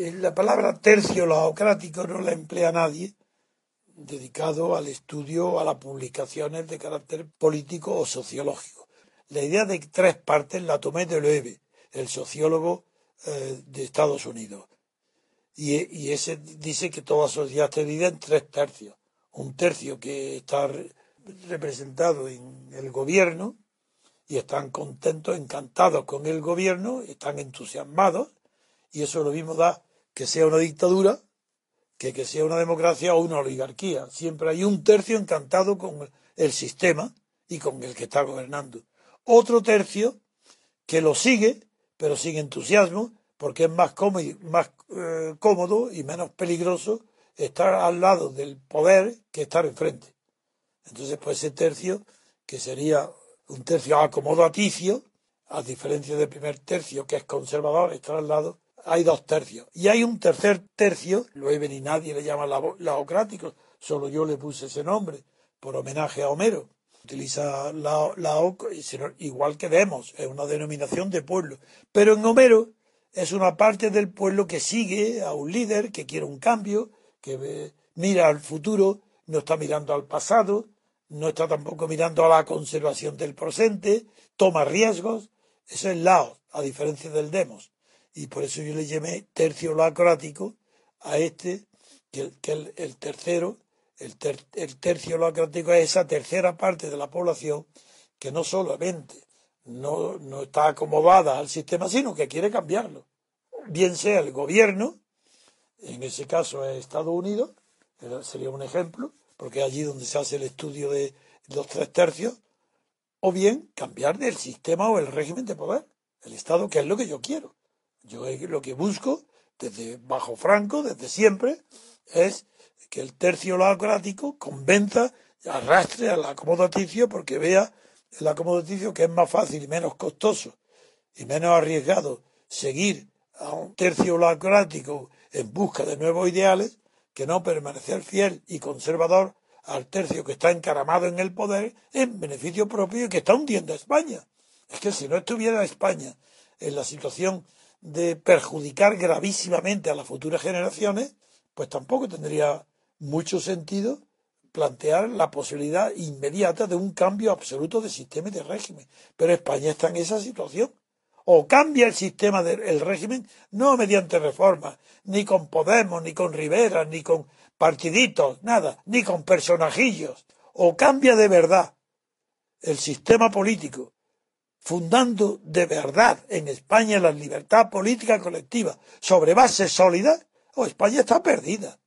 la palabra tercio laocrático no la emplea nadie dedicado al estudio, a las publicaciones de carácter político o sociológico. La idea de tres partes la tomé de Loewe, el sociólogo eh, de Estados Unidos. Y, ese dice que toda sociedad está dividida en tres tercios. Un tercio que está representado en el gobierno y están contentos, encantados con el gobierno, están entusiasmados, y eso lo mismo da que sea una dictadura que que sea una democracia o una oligarquía. Siempre hay un tercio encantado con el sistema y con el que está gobernando. Otro tercio que lo sigue, pero sin entusiasmo, porque es más cómodo, eh, cómodo y menos peligroso estar al lado del poder que estar enfrente. Entonces, pues ese tercio, que sería un tercio acomodaticio, a diferencia del primer tercio que es conservador, estar al lado hay dos tercios. Y hay un tercer tercio, lo y nadie le llama laocrático, solo yo le puse ese nombre, por homenaje a Homero. Utiliza la, la igual que Demos, es una denominación de pueblo. Pero en Homero es una parte del pueblo que sigue a un líder, que quiere un cambio, que mira al futuro, no está mirando al pasado, no está tampoco mirando a la conservación del presente, toma riesgos. Eso es Laos, a diferencia del Demos y por eso yo le llamé tercio lacrático a este, que, el, el, tercero, el, el tercio lacrático es esa tercera parte de la población que no solamente no, no está acomodada al sistema, sino que quiere cambiarlo. Bien sea el gobierno, en ese caso es Estados Unidos, sería un ejemplo, porque es allí donde se hace el estudio de los tres tercios, o bien cambiar del sistema o el régimen de poder, el Estado, que es lo que yo quiero. Yo lo que busco, desde bajo Franco, desde siempre, es que el tercio laocrático convenza, arrastre al acomodaticio porque vea el acomodaticio que es más fácil y menos costoso y menos arriesgado seguir a un tercio laocrático en busca de nuevos ideales que no permanecer fiel y conservador al tercio que está encaramado en el poder en beneficio propio y que está hundiendo a España. Es que si no estuviera España en la situación de perjudicar gravísimamente a las futuras generaciones, pues tampoco tendría mucho sentido plantear la posibilidad inmediata de un cambio absoluto de sistema y de régimen. Pero España está en esa situación. O cambia el sistema del régimen, no mediante reformas, ni con Podemos, ni con Rivera, ni con partiditos, nada, ni con personajillos. O cambia de verdad el sistema político fundando de verdad en España la libertad política colectiva sobre bases sólidas, o España está perdida.